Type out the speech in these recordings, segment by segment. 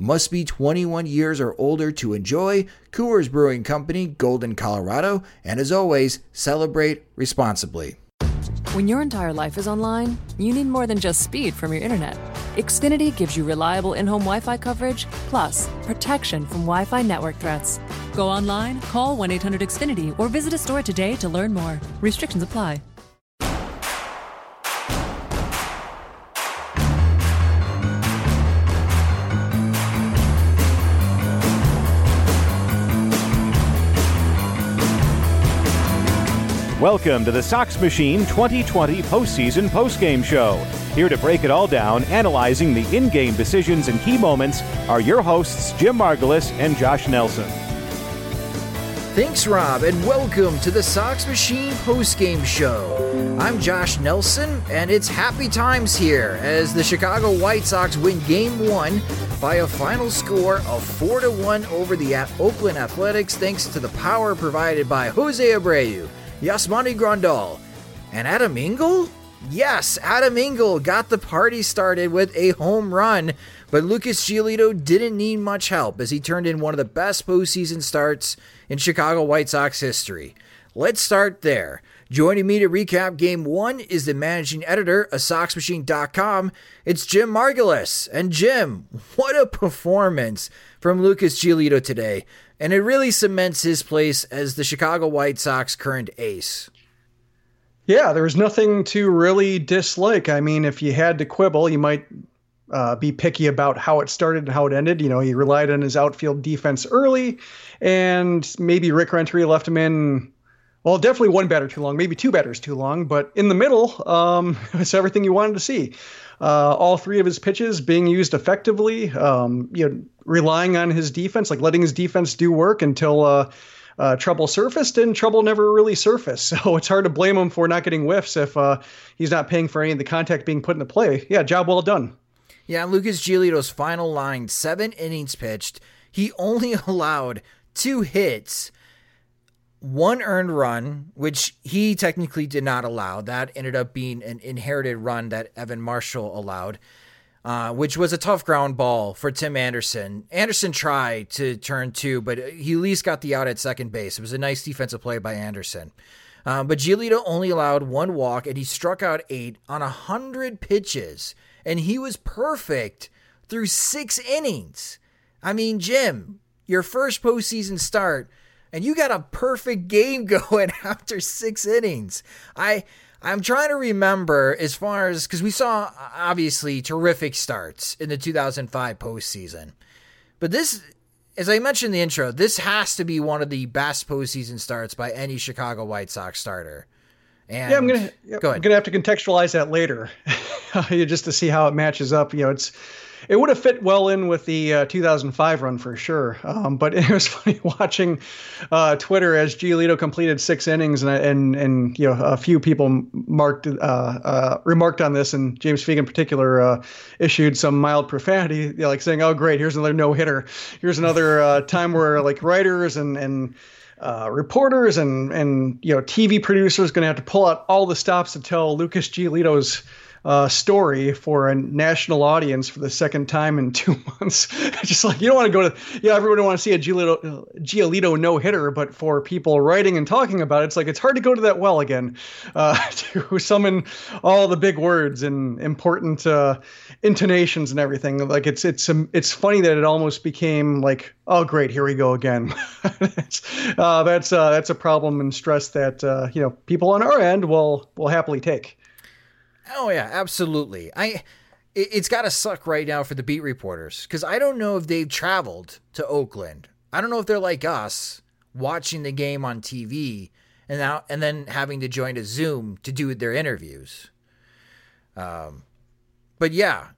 Must be 21 years or older to enjoy. Coors Brewing Company, Golden, Colorado. And as always, celebrate responsibly. When your entire life is online, you need more than just speed from your internet. Xfinity gives you reliable in home Wi Fi coverage, plus protection from Wi Fi network threats. Go online, call 1 800 Xfinity, or visit a store today to learn more. Restrictions apply. Welcome to the Sox Machine 2020 postseason postgame show. Here to break it all down, analyzing the in game decisions and key moments, are your hosts, Jim Margalus and Josh Nelson. Thanks, Rob, and welcome to the Sox Machine postgame show. I'm Josh Nelson, and it's happy times here as the Chicago White Sox win Game One by a final score of four to one over the Oakland Athletics, thanks to the power provided by Jose Abreu. Yasmani Grandal. And Adam Engel? Yes, Adam Engel got the party started with a home run, but Lucas Giolito didn't need much help as he turned in one of the best postseason starts in Chicago White Sox history. Let's start there. Joining me to recap game one is the managing editor of SoxMachine.com. It's Jim Margalus. And Jim, what a performance from Lucas Giolito today and it really cements his place as the Chicago White Sox current ace. Yeah, there was nothing to really dislike. I mean, if you had to quibble, you might uh, be picky about how it started and how it ended. You know, he relied on his outfield defense early, and maybe Rick Renteria left him in. Well, definitely one batter too long, maybe two batters too long, but in the middle, um, it's everything you wanted to see. Uh, all three of his pitches being used effectively. Um, you know, relying on his defense, like letting his defense do work until uh, uh, trouble surfaced, and trouble never really surfaced. So it's hard to blame him for not getting whiffs if uh, he's not paying for any of the contact being put into play. Yeah, job well done. Yeah, Lucas Giolito's final line, seven innings pitched. He only allowed two hits one earned run, which he technically did not allow. That ended up being an inherited run that Evan Marshall allowed, uh, which was a tough ground ball for Tim Anderson. Anderson tried to turn two, but he at least got the out at second base. It was a nice defensive play by Anderson. Um, but Giolito only allowed one walk, and he struck out eight on a hundred pitches, and he was perfect through six innings. I mean, Jim, your first postseason start and you got a perfect game going after six innings. I I'm trying to remember as far as because we saw obviously terrific starts in the 2005 postseason, but this, as I mentioned in the intro, this has to be one of the best postseason starts by any Chicago White Sox starter. And yeah, I'm gonna go ahead. I'm gonna have to contextualize that later, just to see how it matches up. You know, it's it would have fit well in with the uh, 2005 run for sure. Um, but it was funny watching uh, Twitter as Giolito completed six innings, and and and you know a few people marked uh, uh remarked on this, and James Fegan in particular uh, issued some mild profanity, you know, like saying, "Oh great, here's another no hitter. Here's another uh, time where like writers and and." Uh, reporters and and you know TV producers going to have to pull out all the stops to tell Lucas Giolito's uh, story for a national audience for the second time in two months. Just like you don't want to go to, yeah, everyone want to see a Giolito, Giolito no hitter, but for people writing and talking about it, it's like it's hard to go to that well again uh, to summon all the big words and important uh, intonations and everything. Like it's it's um, it's funny that it almost became like, oh great, here we go again. that's uh, that's uh, that's a problem and stress that uh, you know people on our end will will happily take. Oh yeah, absolutely. I it, has got to suck right now for the beat reporters because I don't know if they've traveled to Oakland. I don't know if they're like us watching the game on TV and now and then having to join a Zoom to do their interviews. Um, but yeah,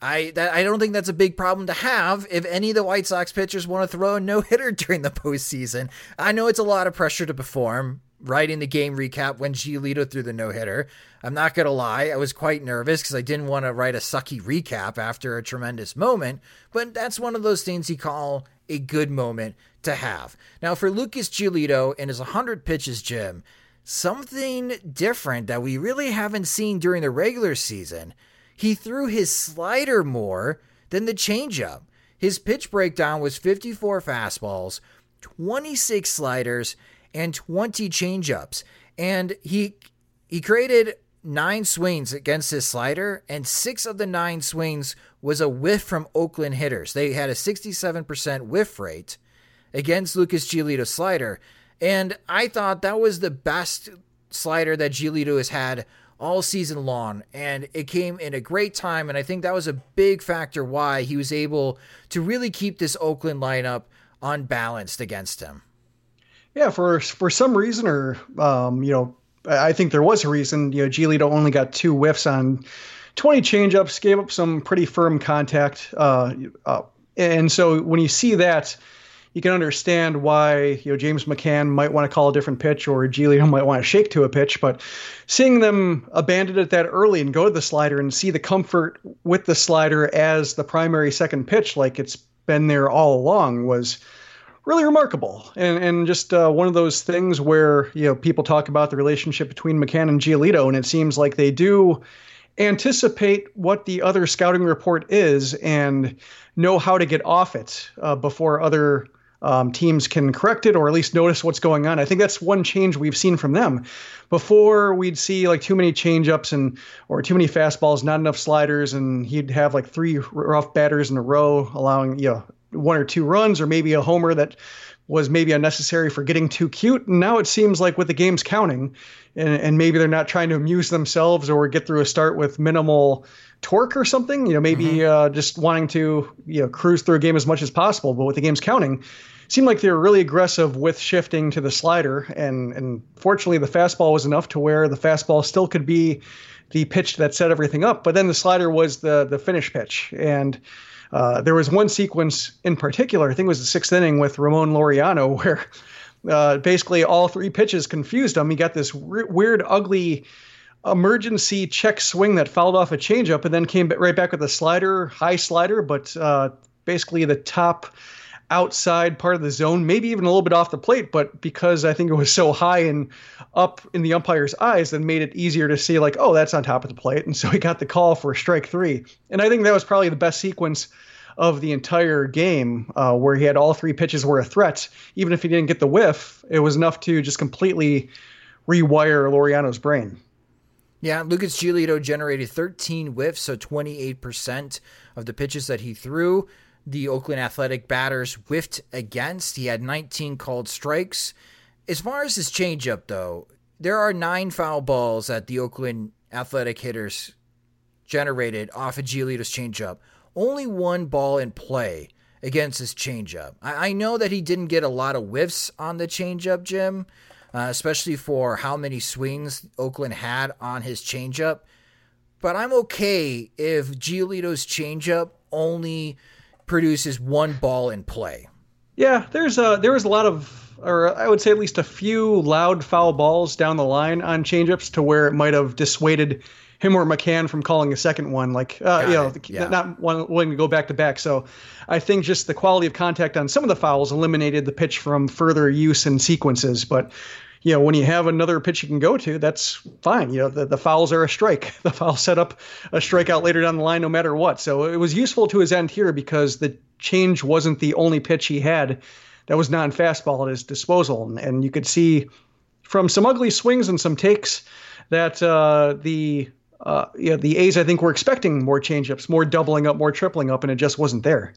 I that, I don't think that's a big problem to have if any of the White Sox pitchers want to throw a no hitter during the postseason. I know it's a lot of pressure to perform writing the game recap when Giolito threw the no hitter. I'm not going to lie, I was quite nervous because I didn't want to write a sucky recap after a tremendous moment, but that's one of those things you call a good moment to have. Now, for Lucas Giolito and his 100 pitches, Jim, something different that we really haven't seen during the regular season. He threw his slider more than the changeup. His pitch breakdown was 54 fastballs, 26 sliders, and 20 changeups. And he he created nine swings against his slider, and six of the nine swings was a whiff from Oakland hitters. They had a 67% whiff rate against Lucas Giolito's slider. And I thought that was the best slider that Giolito has had all season long. And it came in a great time. And I think that was a big factor why he was able to really keep this Oakland lineup unbalanced against him. Yeah, for for some reason, or um, you know, I think there was a reason. You know, Giolito only got two whiffs on 20 changeups, gave up some pretty firm contact, uh, uh, and so when you see that, you can understand why you know James McCann might want to call a different pitch or Giolito might want to shake to a pitch. But seeing them abandon it that early and go to the slider and see the comfort with the slider as the primary second pitch, like it's been there all along, was really remarkable and and just uh, one of those things where you know people talk about the relationship between McCann and Giolito, and it seems like they do anticipate what the other scouting report is and know how to get off it uh, before other um, teams can correct it or at least notice what's going on. I think that's one change we've seen from them. Before we'd see like too many changeups and or too many fastballs, not enough sliders, and he'd have like three rough batters in a row, allowing you know one or two runs or maybe a homer that was maybe unnecessary for getting too cute. And now it seems like with the games counting, and, and maybe they're not trying to amuse themselves or get through a start with minimal torque or something. You know, maybe mm-hmm. uh, just wanting to you know cruise through a game as much as possible. But with the games counting, seemed like they were really aggressive with shifting to the slider. And and fortunately, the fastball was enough to where the fastball still could be the pitch that set everything up. But then the slider was the the finish pitch and uh, there was one sequence in particular, I think it was the sixth inning with Ramon Laureano, where uh, basically all three pitches confused him. He got this re- weird, ugly emergency check swing that fouled off a changeup and then came right back with a slider, high slider, but uh, basically the top outside part of the zone, maybe even a little bit off the plate, but because I think it was so high and up in the umpire's eyes, that made it easier to see, like, oh, that's on top of the plate. And so he got the call for strike three. And I think that was probably the best sequence of the entire game uh, where he had all three pitches were a threat. Even if he didn't get the whiff, it was enough to just completely rewire Laureano's brain. Yeah, Lucas Giolito generated 13 whiffs, so 28% of the pitches that he threw the Oakland Athletic batters whiffed against. He had 19 called strikes. As far as his changeup, though, there are nine foul balls that the Oakland Athletic hitters generated off of Giolito's changeup. Only one ball in play against his changeup. I, I know that he didn't get a lot of whiffs on the changeup, Jim, uh, especially for how many swings Oakland had on his changeup. But I'm okay if Giolito's changeup only produces one ball in play. Yeah, there's a there was a lot of, or I would say at least a few loud foul balls down the line on changeups to where it might have dissuaded him or McCann from calling a second one, like uh, you know, yeah. not wanting to go back to back. So I think just the quality of contact on some of the fouls eliminated the pitch from further use and sequences. But you know, when you have another pitch you can go to, that's fine. You know, the, the fouls are a strike. The foul set up a strikeout later down the line, no matter what. So it was useful to his end here because the change wasn't the only pitch he had that was non fastball at his disposal. And, and, you could see from some ugly swings and some takes that uh, the uh, yeah, the A's, I think, were expecting more changeups, more doubling up, more tripling up, and it just wasn't there.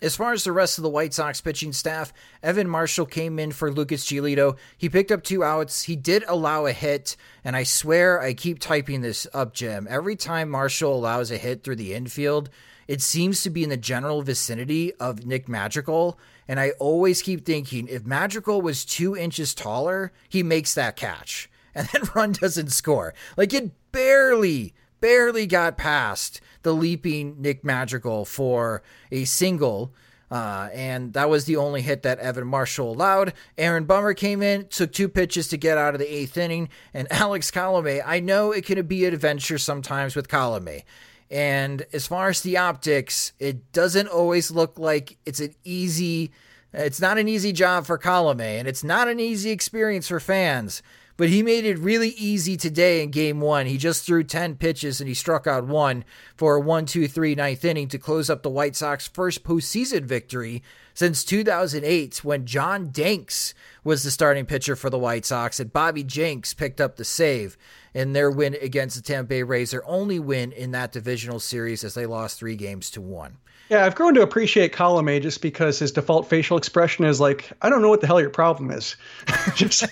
As far as the rest of the White Sox pitching staff, Evan Marshall came in for Lucas Giolito. He picked up two outs. He did allow a hit, and I swear I keep typing this up, Jim. Every time Marshall allows a hit through the infield, it seems to be in the general vicinity of Nick Madrigal. And I always keep thinking if Madrigal was two inches taller, he makes that catch. And then Run doesn't score. Like it barely, barely got past the leaping Nick Madrigal for a single. Uh, and that was the only hit that Evan Marshall allowed. Aaron Bummer came in, took two pitches to get out of the eighth inning. And Alex Colome, I know it can be an adventure sometimes with Colome. And as far as the optics, it doesn't always look like it's an easy. It's not an easy job for Colome, and it's not an easy experience for fans but he made it really easy today in game one. He just threw 10 pitches and he struck out one for a 1 2 3 ninth inning to close up the White Sox first postseason victory since 2008 when John Danks was the starting pitcher for the White Sox and Bobby Jenks picked up the save in their win against the Tampa Bay Rays, their only win in that divisional series as they lost three games to one. Yeah, I've grown to appreciate Colome just because his default facial expression is like, I don't know what the hell your problem is. just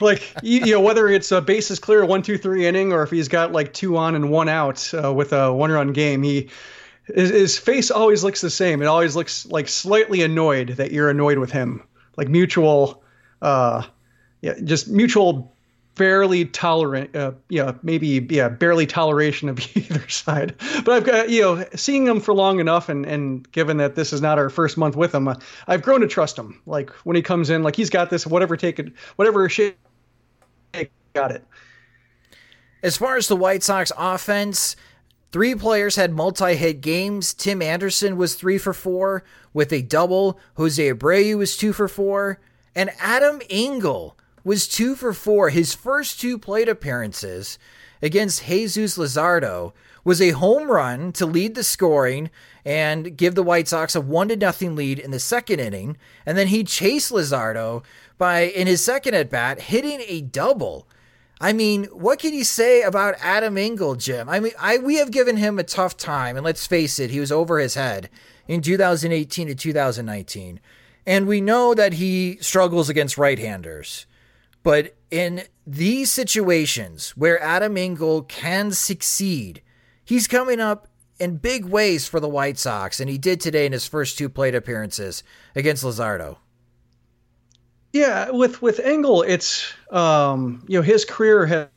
like, you, you, know, whether it's a bases clear, one, two, three inning, or if he's got like two on and one out uh, with a one run game, he his, his face always looks the same. It always looks like slightly annoyed that you're annoyed with him, like mutual, uh, yeah, just mutual barely tolerant, uh, yeah, maybe yeah, barely toleration of either side. But I've got you know, seeing him for long enough, and and given that this is not our first month with him, uh, I've grown to trust him. Like when he comes in, like he's got this, whatever take it, whatever shit, got it. As far as the White Sox offense. Three players had multi hit games. Tim Anderson was three for four with a double. Jose Abreu was two for four. And Adam Engel was two for four. His first two plate appearances against Jesus Luzardo was a home run to lead the scoring and give the White Sox a one to nothing lead in the second inning. And then he chased Luzardo by in his second at bat hitting a double. I mean, what can you say about Adam Engel, Jim? I mean, I we have given him a tough time, and let's face it, he was over his head in 2018 to 2019. And we know that he struggles against right-handers. But in these situations where Adam Engel can succeed, he's coming up in big ways for the White Sox, and he did today in his first two plate appearances against Luzardo. Yeah, with with Engel, it's um, you know his career has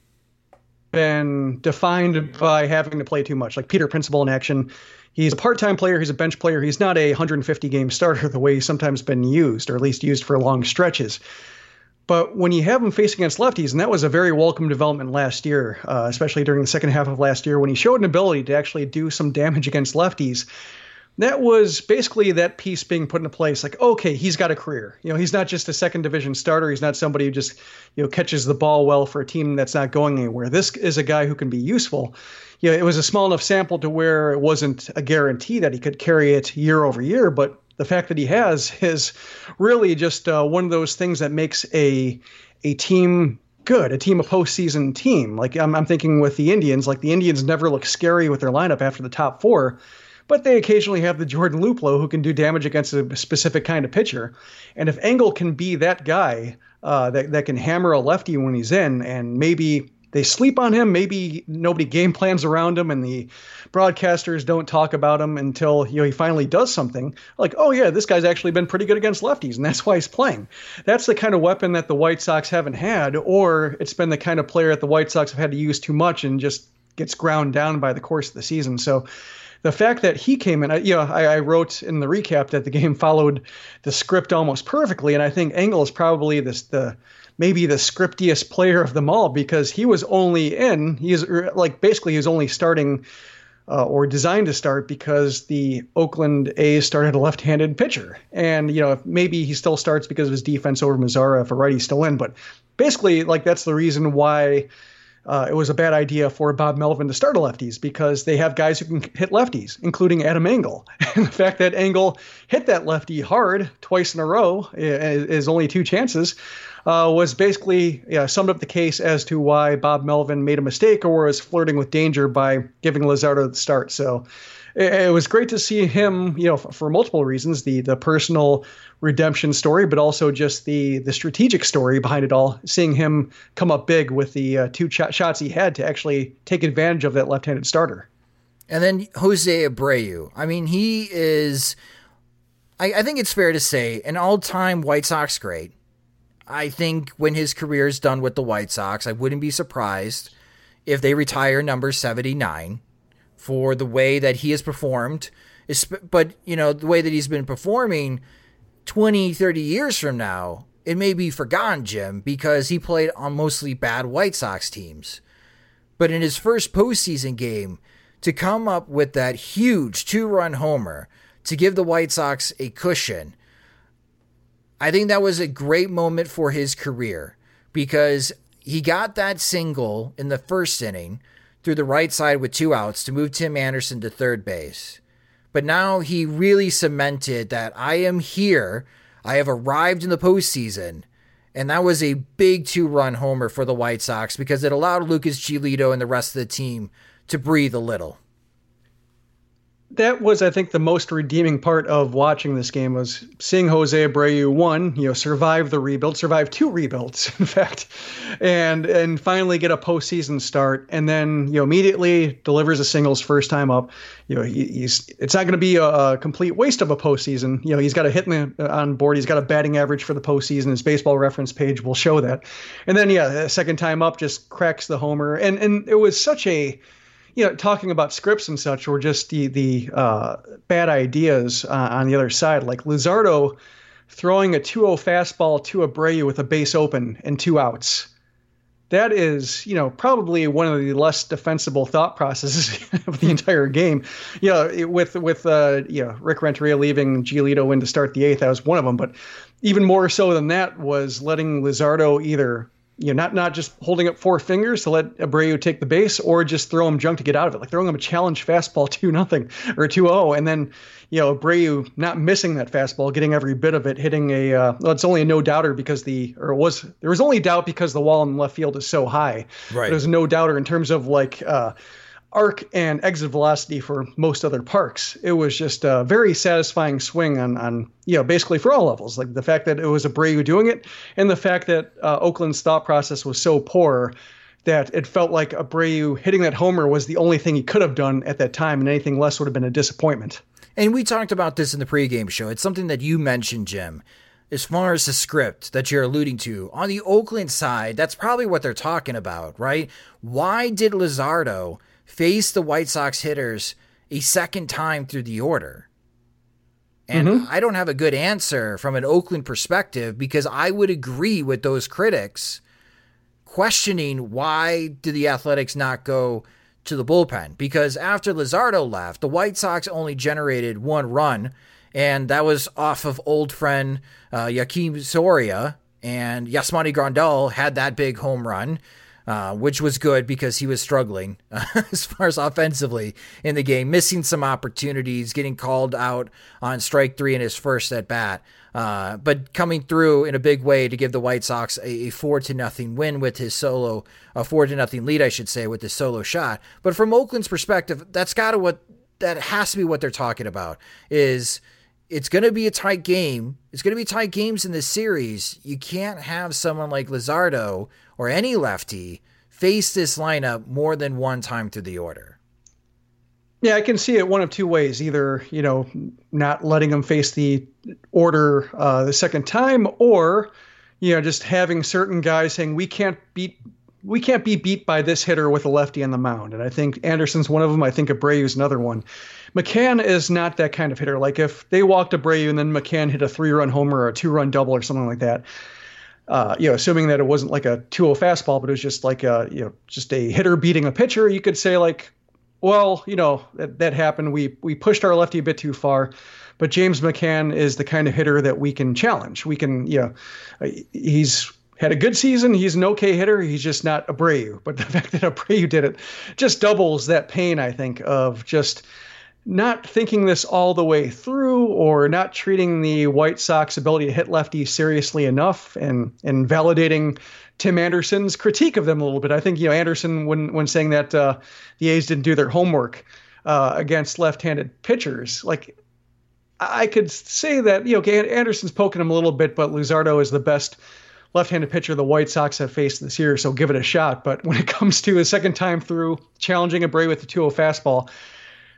been defined by having to play too much, like Peter Principle in action. He's a part-time player. He's a bench player. He's not a 150 game starter the way he's sometimes been used, or at least used for long stretches. But when you have him facing against lefties, and that was a very welcome development last year, uh, especially during the second half of last year, when he showed an ability to actually do some damage against lefties, that was basically that piece being put into place. Like, okay, he's got a career. You know, he's not just a second division starter. He's not somebody who just, you know, catches the ball well for a team that's not going anywhere. This is a guy who can be useful. You know, it was a small enough sample to where it wasn't a guarantee that he could carry it year over year, but the fact that he has is really just uh, one of those things that makes a a team good, a team a postseason team. Like I'm, I'm thinking with the Indians, like the Indians never look scary with their lineup after the top four, but they occasionally have the Jordan Luplow who can do damage against a specific kind of pitcher. And if Engel can be that guy uh, that that can hammer a lefty when he's in, and maybe they sleep on him. Maybe nobody game plans around him, and the broadcasters don't talk about him until you know he finally does something. Like, oh yeah, this guy's actually been pretty good against lefties, and that's why he's playing. That's the kind of weapon that the White Sox haven't had, or it's been the kind of player that the White Sox have had to use too much and just gets ground down by the course of the season. So the fact that he came in, you know, I, I, wrote in the recap that the game followed the script almost perfectly, and I think Engel is probably this the maybe the scriptiest player of them all because he was only in he's er, like basically he was only starting uh, or designed to start because the Oakland A's started a left-handed pitcher, and you know maybe he still starts because of his defense over Mazara if a righty's still in, but basically, like that's the reason why uh, it was a bad idea for Bob Melvin to start a lefties because they have guys who can hit lefties, including Adam Engel. And the fact that Engel hit that lefty hard twice in a row is only two chances. Uh, was basically yeah, summed up the case as to why Bob Melvin made a mistake or was flirting with danger by giving Luzardo the start. So it, was great to see him, you know, for, for, multiple reasons the the personal redemption story, but also just the the strategic story behind it all. Seeing him come up big with the uh, two ch- shots he had to actually take advantage of that left-handed starter. And then Jose Abreu. I mean, he is. I, I think it's fair to say an all-time White Sox great. I think when his career is done with the White Sox, I wouldn't be surprised if they retire number 79 for the way that he has performed. But, you know, the way that he's been performing 20, 30 years from now, it may be forgotten, Jim, because he played on mostly bad White Sox teams. But in his first postseason game, to come up with that huge two run homer to give the White Sox a cushion, I think that was a great moment for his career because he got that single in the first inning through the right side with two outs to move Tim Anderson to third base. But now he really cemented that I am here. I have arrived in the postseason. And that was a big two run homer for the White Sox because it allowed Lucas Giolito and the rest of the team to breathe a little that was, I think, the most redeeming part of watching this game was seeing Jose Abreu one, you know, survive the rebuild, survive two rebuilds, in fact, and and finally get a postseason start, and then you know immediately delivers a singles first time up. You know, he, he's it's not going to be a, a, complete waste of a postseason. You know, he's got a hit the, on board. He's got a batting average for the postseason. His baseball reference page will show that, and then yeah, second time up just cracks the homer, and and it was such a you know, talking about scripts and such, or just the the uh, bad ideas uh, on the other side, like Luzardo throwing a 2-0 fastball to Abreu with a base open and two outs. That is, you know, probably one of the less defensible thought processes of the entire game. You know, with with uh, you know Rick Renteria leaving Giolito in to start the eighth, that was one of them. But even more so than that was letting Luzardo either you know, not not just holding up four fingers to let Abreu take the base, or just throw him junk to get out of it, like throwing him a challenge fastball two nothing or 2-0, and then you know Abreu not missing that fastball, getting every bit of it, hitting a uh, well, it's only a no doubter because the or it was there was only doubt because the wall in left field is so high. Right. it There's no doubter in terms of like. Uh, arc and exit velocity for most other parks. It was just a very satisfying swing on, on you know, basically for all levels. Like the fact that it was Abreu doing it and the fact that uh, Oakland's thought process was so poor that it felt like Abreu hitting that homer was the only thing he could have done at that time, and anything less would have been a disappointment. And we talked about this in the pregame show. It's something that you mentioned, Jim. As far as the script that you're alluding to, on the Oakland side, that's probably what they're talking about, right? Why did Luzardo face the White Sox hitters a second time through the order? And mm-hmm. I don't have a good answer from an Oakland perspective because I would agree with those critics questioning why did the Athletics not go to the bullpen? Because after Luzardo left, the White Sox only generated one run, and that was off of old friend uh, Joakim Soria, and Yasmani Grandal had that big home run. Uh, which was good because he was struggling uh, as far as offensively in the game, missing some opportunities, getting called out on strike three in his first at bat. Uh, but coming through in a big way to give the White Sox a, a four to nothing win with his solo, a four to nothing lead, I should say, with his solo shot. But from Oakland's perspective, that's got to what that has to be what they're talking about is it's going to be a tight game. It's going to be tight games in this series. You can't have someone like Luzardo or any lefty face this lineup more than one time through the order. Yeah, I can see it one of two ways. Either, you know, not letting them face the order uh, the second time, or, you know, just having certain guys saying, we can't beat we can't be beat by this hitter with a lefty on the mound. And I think Anderson's one of them. I think Abreu's another one. McCann is not that kind of hitter. Like if they walked Abreu and then McCann hit a three run homer or a two run double or something like that, uh, you know, assuming that it wasn't like a 2-0 fastball, but it was just like a, you know, just a hitter beating a pitcher, you could say like, well, you know, that, that happened. We we pushed our lefty a bit too far, but James McCann is the kind of hitter that we can challenge. We can, you know, he's had a good season. He's an okay hitter. He's just not Abreu. But the fact that Abreu did it just doubles that pain, I think, of just not thinking this all the way through or not treating the White Sox ability to hit lefties seriously enough and and validating Tim Anderson's critique of them a little bit. I think you know Anderson when when saying that uh, the A's didn't do their homework uh, against left-handed pitchers, like I could say that you know Anderson's poking him a little bit, but Luzardo is the best left-handed pitcher the White Sox have faced this year, so give it a shot. But when it comes to a second time through challenging Abreu with the 2-0 fastball,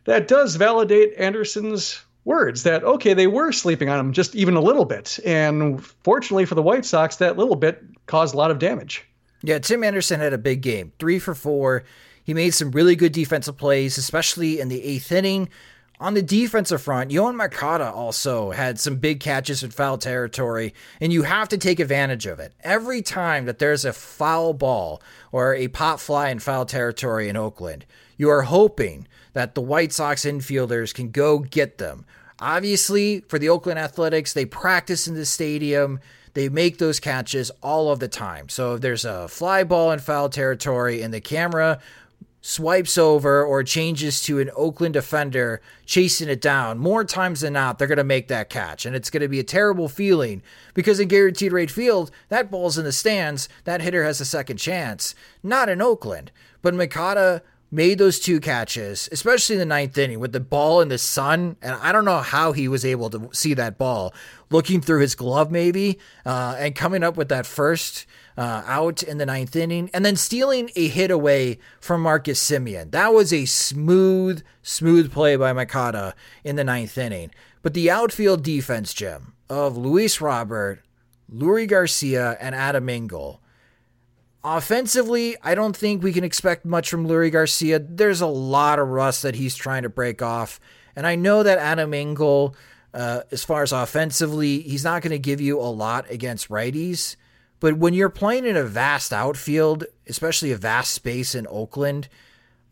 that does validate Anderson's words that okay they were sleeping on him just even a little bit. And fortunately for the white sox that little bit caused a lot of damage. Yeah tim anderson had a big game three for four. He made some really good defensive plays especially in the eighth inning. On the defensive front, Yoan Moncada also had some big catches in foul territory, and you have to take advantage of it. Every time that there's a foul ball or a pop fly in foul territory in Oakland, you are hoping that the White Sox infielders can go get them. Obviously, for the Oakland Athletics, they practice in the stadium. They make those catches all of the time. So if there's a fly ball in foul territory and the camera swipes over or changes to an Oakland defender chasing it down, more times than not, they're going to make that catch. And it's going to be a terrible feeling because in guaranteed rate field, that ball's in the stands. That hitter has a second chance. Not in Oakland. But Moncada made those two catches, especially in the ninth inning with the ball in the sun. And I don't know how he was able to see that ball looking through his glove, maybe, uh, and coming up with that first uh, out in the ninth inning and then stealing a hit away from Marcus Semien. That was a smooth, smooth play by Moncada in the ninth inning. But the outfield defense, Jim, of Luis Robert, Leury Garcia, and Adam Engel Offensively, I don't think we can expect much from Leury Garcia. There's a lot of rust that he's trying to break off. And I know that Adam Engel, uh, as far as offensively, he's not going to give you a lot against righties. But when you're playing in a vast outfield, especially a vast space in Oakland,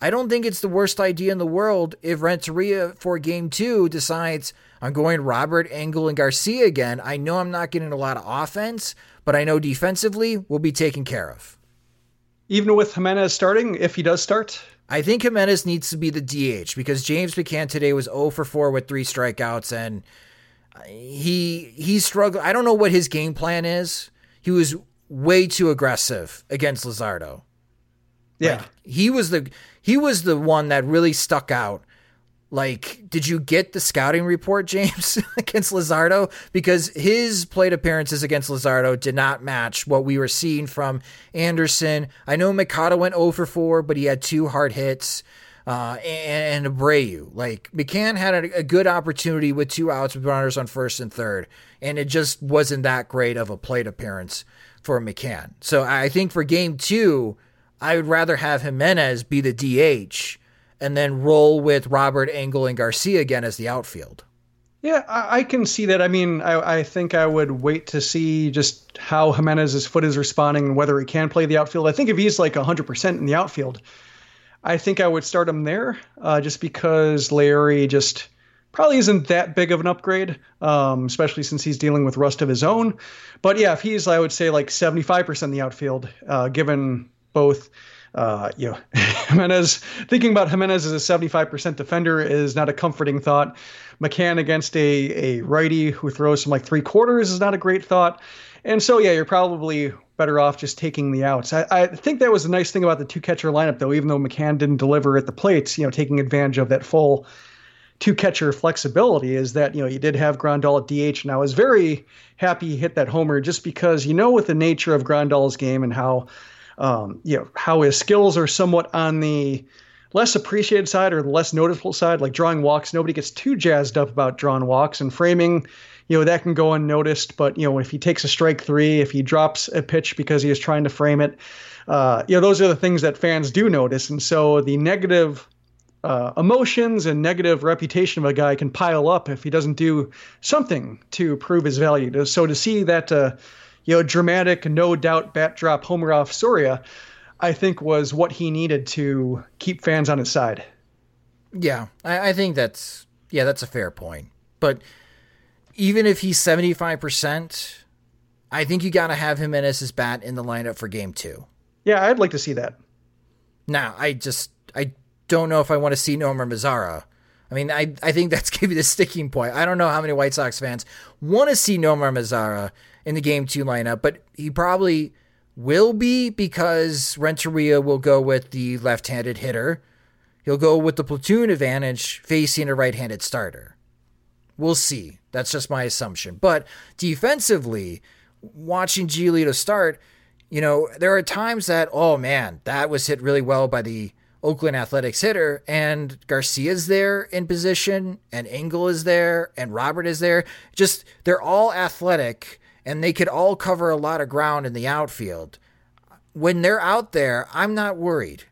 I don't think it's the worst idea in the world if Renteria for game two decides I'm going Robert, Engel, and Garcia again. I know I'm not getting a lot of offense, but I know defensively we'll be taken care of even with Jimenez starting, if he does start? I think Jimenez needs to be the DH because James McCann today was 0 for 4 with three strikeouts and he he struggled. I don't know what his game plan is. He was way too aggressive against Luzardo. Yeah. Like, he was the he was the one that really stuck out like, did you get the scouting report, James, against Luzardo? Because his plate appearances against Luzardo did not match what we were seeing from Anderson. I know Moncada went 0 for 4, but he had two hard hits. Uh, and, and Abreu. Like, McCann had a, a good opportunity with two outs with runners on first and third, and it just wasn't that great of a plate appearance for McCann. So I think for game two, I would rather have Jimenez be the DH and then roll with Robert Engel and Garcia again as the outfield. Yeah, I, I can see that. I mean, I, I, think I would wait to see just how Jimenez's foot is responding and whether he can play the outfield. I think if he's like 100% in the outfield, I think I would start him there uh, just because Leury just probably isn't that big of an upgrade, um, especially since he's dealing with rust of his own. But yeah, if he's, I would say, like 75% in the outfield, uh, given both uh, you know, Jimenez thinking about Jimenez as a 75% defender is not a comforting thought. McCann against a a righty who throws from like three quarters is not a great thought. And so yeah, you're probably better off just taking the outs. I, I think that was the nice thing about the two catcher lineup though, even though McCann didn't deliver at the plates, you know, taking advantage of that full two catcher flexibility is that you know you did have Grandal at DH, and I was very happy he hit that homer just because you know with the nature of Grandal's game and how um, you know how his skills are somewhat on the less appreciated side or the less noticeable side, like drawing walks. Nobody gets too jazzed up about drawing walks and framing. You know that can go unnoticed, but you know if he takes a strike three, if he drops a pitch because he is trying to frame it, uh, you know those are the things that fans do notice. And so the negative uh, emotions and negative reputation of a guy can pile up if he doesn't do something to prove his value. So to see that uh, you know, dramatic, no doubt bat drop homer off Soria, I think was what he needed to keep fans on his side. Yeah, I, I think that's yeah, that's a fair point. But even if he's seventy five percent, I think you got to have him in as his bat in the lineup for game two. Yeah, I'd like to see that. Now, I just I don't know if I want to see Nomar Mazara. I mean, I I think that's maybe the sticking point. I don't know how many White Sox fans want to see Nomar Mazara in the game two lineup, but he probably will be because Renteria will go with the left-handed hitter. He'll go with the platoon advantage facing a right-handed starter. We'll see. That's just my assumption. But defensively, watching Giolito start, you know, there are times that, oh man, that was hit really well by the Oakland Athletics hitter, and Garcia's there in position, and Engel is there, and Robert is there. Just, they're all athletic, and they could all cover a lot of ground in the outfield. When they're out there, I'm not worried.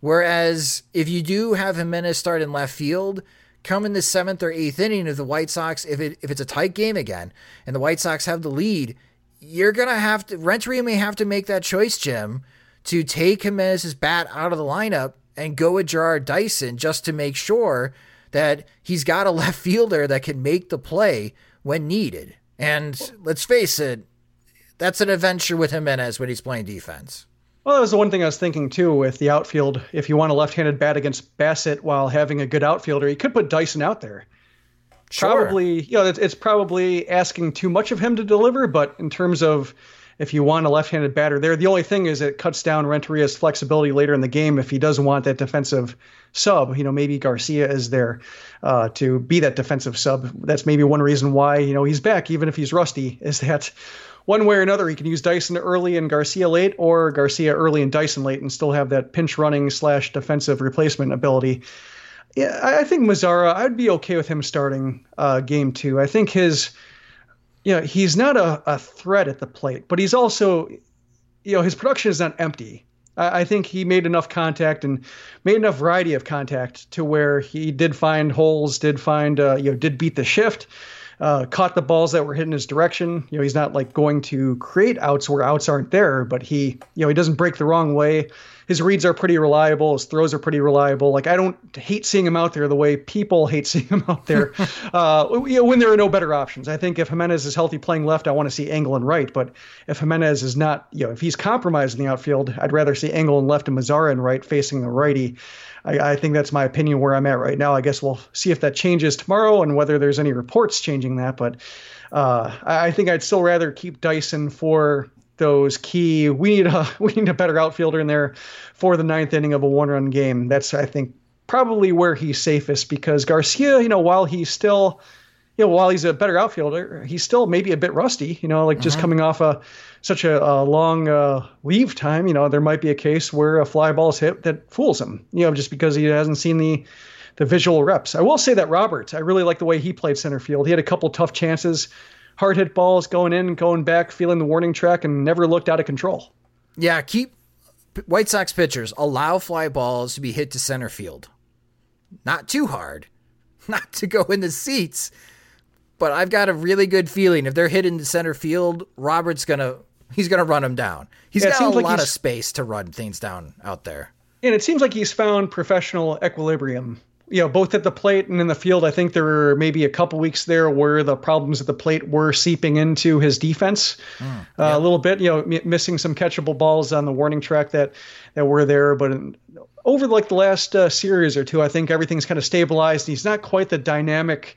Whereas if you do have Jimenez start in left field, come in the seventh or eighth inning of the White Sox, if it if it's a tight game again, and the White Sox have the lead, you're gonna have to Renteria may have to make that choice, Jim, to take Jimenez's bat out of the lineup and go with Jarrod Dyson just to make sure that he's got a left fielder that can make the play when needed. And let's face it, that's an adventure with Jimenez when he's playing defense. Well, that was the one thing I was thinking too with the outfield. If you want a left-handed bat against Bassitt while having a good outfielder, you could put Dyson out there. Sure. Probably, you know, it's, it's probably asking too much of him to deliver. But in terms of if you want a left-handed batter there, the only thing is it cuts down Renteria's flexibility later in the game if he doesn't want that defensive sub. You know, maybe Garcia is there uh, to be that defensive sub. That's maybe one reason why you know he's back, even if he's rusty. Is that one way or another, he can use Dyson early and Garcia late, or Garcia early and Dyson late, and still have that pinch running slash defensive replacement ability. Yeah, I think Mazara. I'd be okay with him starting uh, game two. I think his, you know, he's not a, a threat at the plate, but he's also, you know, his production is not empty. I, I think he made enough contact and made enough variety of contact to where he did find holes, did find, uh, you know, did beat the shift uh, caught the balls that were hit in his direction. You know, he's not like going to create outs where outs aren't there, but he, you know, he doesn't break the wrong way. His reads are pretty reliable. His throws are pretty reliable. Like I don't hate seeing him out there the way people hate seeing him out there. uh, you know, when there are no better options. I think if Jimenez is healthy playing left, I want to see Engel and right. But if Jimenez is not, you know, if he's compromised in the outfield, I'd rather see Engel and left and Mazara and right facing the righty. I, I, think that's my opinion where I'm at right now. I guess we'll see if that changes tomorrow and whether there's any reports changing that. But uh, I, I think I'd still rather keep Dyson for those key. We need a we need a better outfielder in there for the ninth inning of a one run game. That's I think probably where he's safest because Garcia, you know, while he's still you know, while he's a better outfielder, he's still maybe a bit rusty. You know, like just uh-huh. coming off a such a, a long uh, leave time. You know, there might be a case where a fly ball is hit that fools him. You know, just because he hasn't seen the the visual reps. I will say that Roberts, I really like the way he played center field. He had a couple tough chances, hard hit balls going in, going back, feeling the warning track, and never looked out of control. Yeah, keep White Sox pitchers allow fly balls to be hit to center field. Not too hard, not to go in the seats but I've got a really good feeling if they're hitting the center field, Robert's gonna he's gonna run them down. He's yeah, got a like lot of space to run things down out there. And it seems like he's found professional equilibrium. You know, both at the plate and in the field. I think there were maybe a couple weeks there where the problems at the plate were seeping into his defense mm, yeah. uh, a little bit. You know, m- missing some catchable balls on the warning track that that were there, but. In, over like the last uh, series or two, I think everything's kind of stabilized. He's not quite the dynamic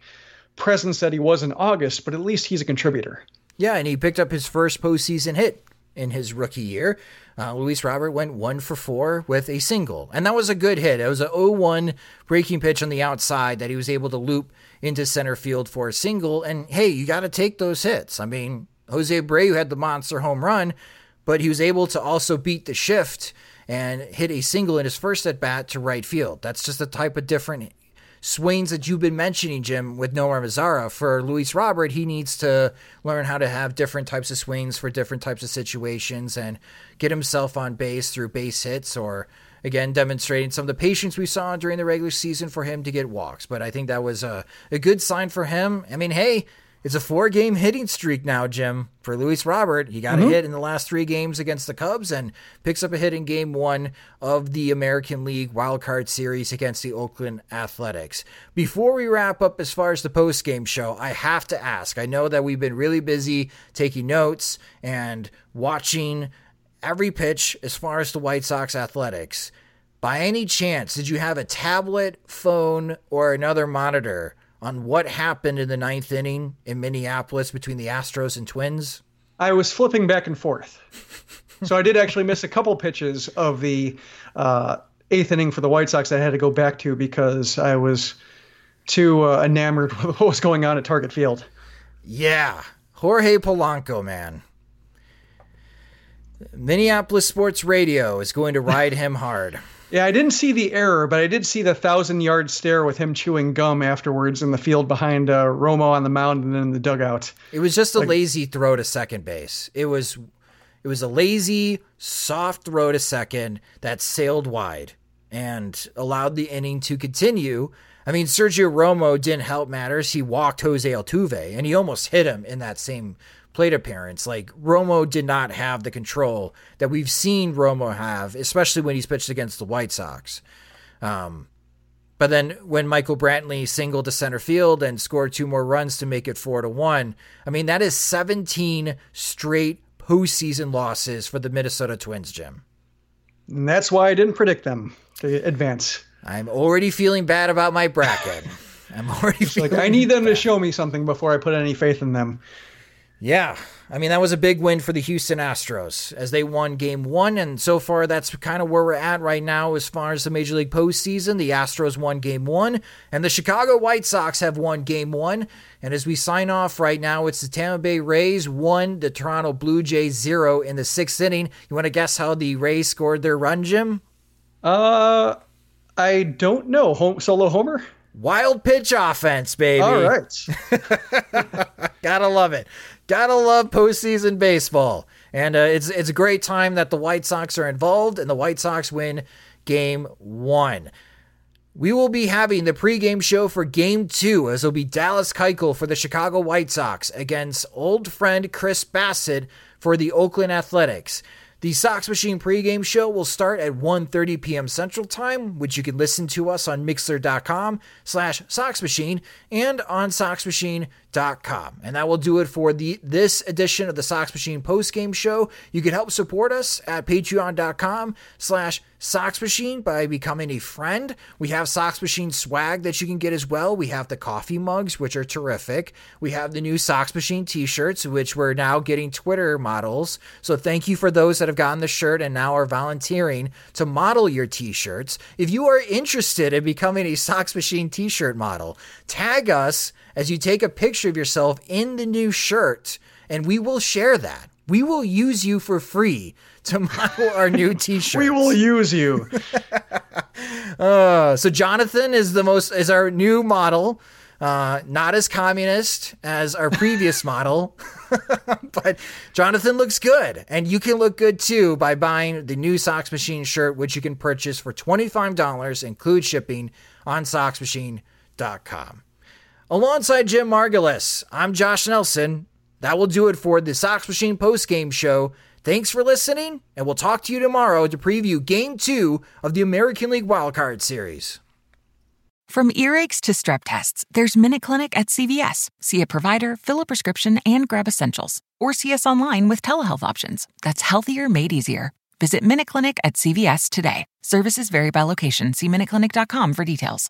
presence that he was in August, but at least he's a contributor. Yeah, and he picked up his first postseason hit in his rookie year. Uh, Luis Robert went one for four with a single, and that was a good hit. It was a 0-1 breaking pitch on the outside that he was able to loop into center field for a single. And hey, you got to take those hits. I mean, Jose Abreu had the monster home run, but he was able to also beat the shift and hit a single in his first at bat to right field. That's just the type of different swings that you've been mentioning, Jim, with Nomar Mazara. For Luis Robert, he needs to learn how to have different types of swings for different types of situations and get himself on base through base hits or again demonstrating some of the patience we saw during the regular season for him to get walks. But I think that was a, a good sign for him. I mean, hey, It's a four game hitting streak now, Jim, for Luis Robert. He got mm-hmm. a hit in the last three games against the Cubs and picks up a hit in game one of the American League wildcard series against the Oakland Athletics. Before we wrap up as far as the post game show, I have to ask I know that we've been really busy taking notes and watching every pitch as far as the White Sox Athletics. By any chance, did you have a tablet, phone, or another monitor? On what happened in the ninth inning in Minneapolis between the Astros and Twins? I was flipping back and forth. so I did actually miss a couple pitches of the uh, eighth inning for the White Sox I had to go back to because I was too uh, enamored with what was going on at Target Field. Yeah. Jorge Polanco, man. Minneapolis Sports Radio is going to ride him hard. Yeah, I didn't see the error, but I did see the thousand yard stare with him chewing gum afterwards in the field behind uh, Romo on the mound and then in the dugout. It was just a like, lazy throw to second base. It was, it was a lazy, soft throw to second that sailed wide and allowed the inning to continue. I mean, Sergio Romo didn't help matters. He walked Jose Altuve, and he almost hit him in that same plate appearance. Like Romo did not have the control that we've seen Romo have, especially when he's pitched against the White Sox. Um, but then when Michael Brantley singled to center field and scored two more runs to make it four to one, I mean that is 17 straight postseason losses for the Minnesota Twins, Jim. And that's why I didn't predict them to advance. I'm already feeling bad about my bracket. I'm already like I need them bad. to show me something before I put any faith in them. Yeah, I mean, that was a big win for the Houston Astros as they won game one. And so far, that's kind of where we're at right now as far as the Major League postseason. The Astros won game one, and the Chicago White Sox have won game one. And as we sign off right now, it's the Tampa Bay Rays one, the Toronto Blue Jays zero in the sixth inning. You want to guess how the Rays scored their run, Jim? Uh, I don't know. Home, solo homer? Wild pitch offense, baby. All right. Gotta love it. Gotta love postseason baseball. And uh, it's it's a great time that the White Sox are involved, and the White Sox win game one. We will be having the pregame show for game two, as it'll be Dallas Keuchel for the Chicago White Sox against old friend Chris Bassitt for the Oakland Athletics. The Sox Machine pregame show will start at 1.30 p.m. Central Time, which you can listen to us on Mixlr.com slash Sox Machine and on SoxMachine.com. And that will do it for the this edition of the Sox Machine postgame show. You can help support us at Patreon.com slash Sox Machine by becoming a friend. We have Sox Machine swag that you can get as well. We have the coffee mugs, which are terrific. We have the new Sox Machine t shirts, which we're now getting Twitter models. So thank you for those that have gotten the shirt and now are volunteering to model your t shirts. If you are interested in becoming a Sox Machine t shirt model, tag us as you take a picture of yourself in the new shirt, and we will share that. We will use you for free to model our new T-shirt. we will use you. uh, so Jonathan is the most is our new model. Uh, not as communist as our previous model, but Jonathan looks good, and you can look good too by buying the new Sox Machine shirt, which you can purchase for twenty five dollars, include shipping on SoxMachine.com. Alongside Jim Margalus, I'm Josh Nelson. That will do it for the Sox Machine postgame show. Thanks for listening, and we'll talk to you tomorrow to preview Game 2 of the American League Wildcard Series. From earaches to strep tests, there's Minute Clinic at CVS. See a provider, fill a prescription, and grab essentials. Or see us online with telehealth options. That's healthier made easier. Visit Minute Clinic at CVS today. Services vary by location. See MinuteClinic.com for details.